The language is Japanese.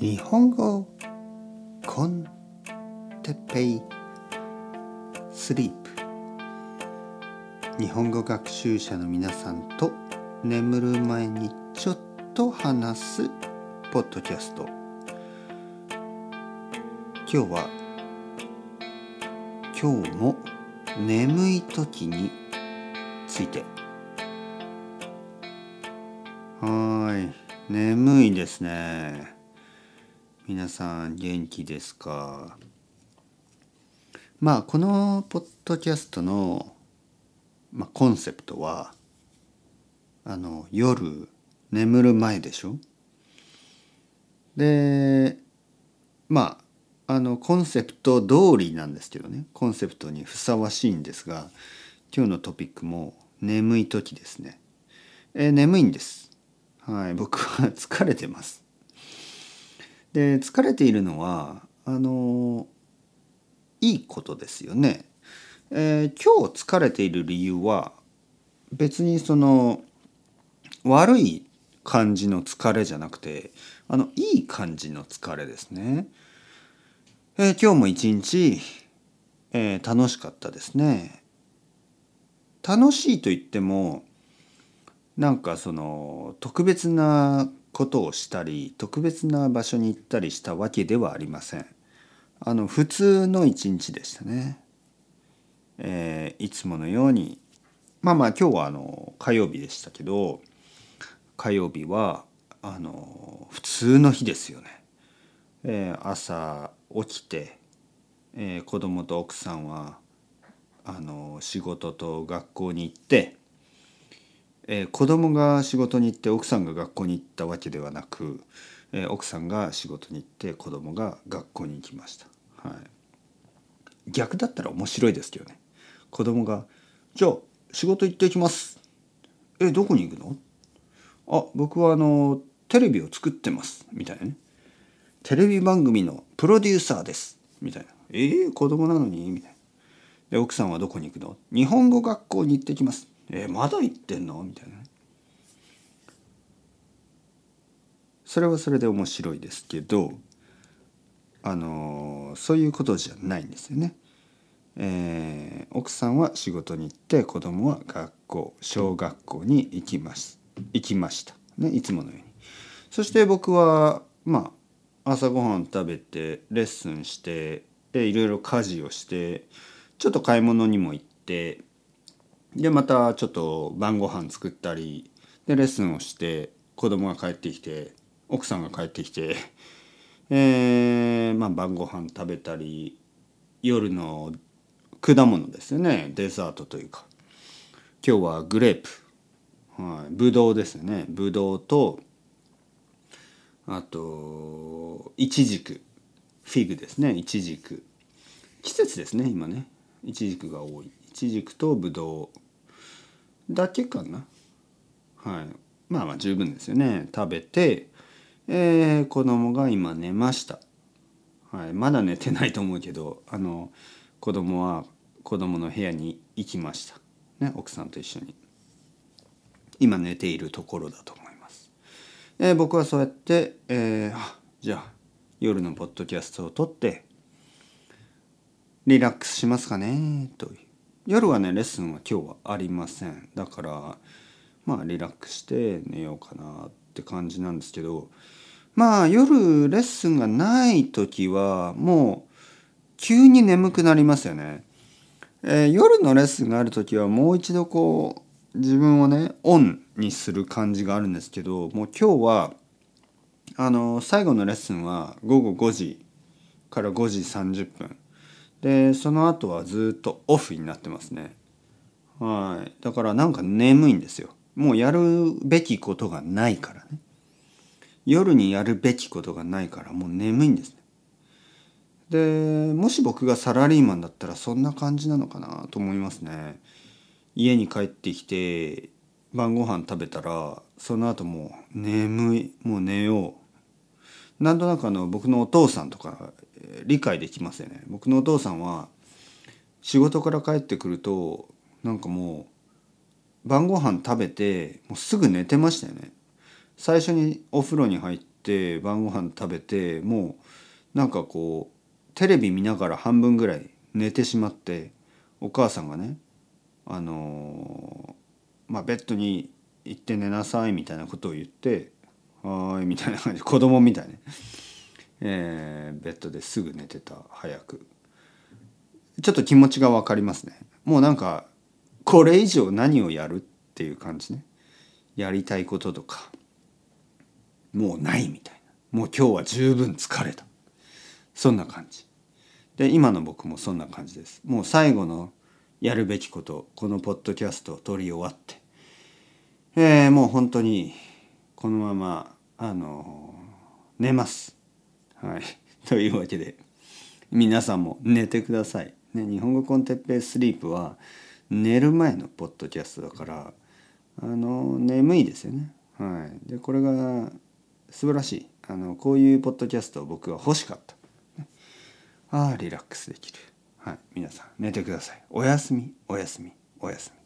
日本語コンテペイスリープ。日本語学習者の皆さんと眠る前にちょっと話すポッドキャスト。今日は今日も眠い時について。はーい。眠いですね。皆さん元気ですか？まあこのポッドキャストの、まあ、コンセプトはあの夜眠る前でしょ？でまああのコンセプト通りなんですけどね。コンセプトにふさわしいんですが今日のトピックも眠い時ですね。えー眠いんです。はい僕は 疲れてます。で疲れているのはあのいいことですよね、えー今日疲れている理由は別にその悪い感じの疲れじゃなくてあのいい感じの疲れですね、えー今日も一日、えー楽しかったですね。楽しいと言ってもなんかその特別なことをしたり特別な場所に行ったりしたわけではありません。あの普通の一日でしたね。えーいつものようにまあまあ今日はあの火曜日でしたけど火曜日はあの普通の日ですよね。えー朝起きて、えー子供と奥さんはあの仕事と学校に行って。えー子供が仕事に行って奥さんが学校に行ったわけではなく、えー奥さんが仕事に行って子供が学校に行きました、はい、逆だったら面白いですけどね。子供が「じゃあ仕事行ってきます」「ええどこに行くの?」「あ僕はあのテレビを作ってます」みたいなね「テレビ番組のプロデューサーです」みたいな「えー、子供なのに?」みたいな。で奥さんはどこに行くの日本語学校に行ってきますえまだ行ってんの？みたいなそれはそれで面白いですけどあのそういうことじゃないんですよね。えー奥さんは仕事に行って子供は学校小学校に行きます行きましたねいつものように。そして僕はまあ朝ごはん食べてレッスンしてでいろいろ家事をしてちょっと買い物にも行ってでまたちょっと晩ご飯作ったりでレッスンをして子供が帰ってきて奥さんが帰ってきて、えーまあ、晩ご飯食べたり夜の果物ですよね。デザートというか。今日はグレープ、はい、ブドウですね。ブドウとあとイチジク。フィグですね。イチジク。季節ですね今ね。イチジクが多い。イチジクとブドウ。だけかな。はい。まあまあ十分ですよね。食べて、えー、子供が今寝ました。はい。まだ寝てないと思うけどあの子供は子供の部屋に行きました。ね奥さんと一緒に。今寝ているところだと思います、えー僕はそうやって、えーじゃあ夜のポッドキャストを撮ってリラックスしますかねという。夜はねレッスンは今日はありません。だからまあリラックスして寝ようかなって感じなんですけどまあ夜レッスンがない時はもう急に眠くなりますよね、えー夜のレッスンがある時はもう一度こう自分をねオンにする感じがあるんですけどもう今日はあの最後のレッスンは午後5時から5時30分。でその後はずっとオフになってますね。はい。だからなんか眠いんですよ。もうやるべきことがないからね。夜にやるべきことがないからもう眠いんですね。でもし僕がサラリーマンだったらそんな感じなのかなと思いますね。家に帰ってきて晩ご飯食べたらその後もう眠いもう寝よう。なんとなくあの僕のお父さんとか理解できますよね。僕のお父さんは仕事から帰ってくるとなんかもう晩ご飯食べてもうすぐ寝てましたよね。最初にお風呂に入って晩ご飯食べてもうなんかこうテレビ見ながら半分ぐらい寝てしまってお母さんがねあのまあベッドに行って寝なさいみたいなことを言って「はーい」みたいな感じ子供みたいね、えーベッドですぐ寝てた早く。ちょっと気持ちが分かりますね。もうなんかこれ以上何をやるっていう感じね。やりたいこととかもうないみたいな。もう今日は十分疲れた。そんな感じ。で今の僕もそんな感じです。もう最後のやるべきことこのポッドキャストを撮り終わって。えーもう本当にこのままあの寝ます。はい。というわけで皆さんも寝てください、ね、日本語コンテッペイスリープは寝る前のポッドキャストだからあの眠いですよね。はい。でこれが素晴らしい。あのこういうポッドキャストを僕は欲しかった。ああリラックスできる。はい。皆さん寝てください。おやすみおやすみおやすみ。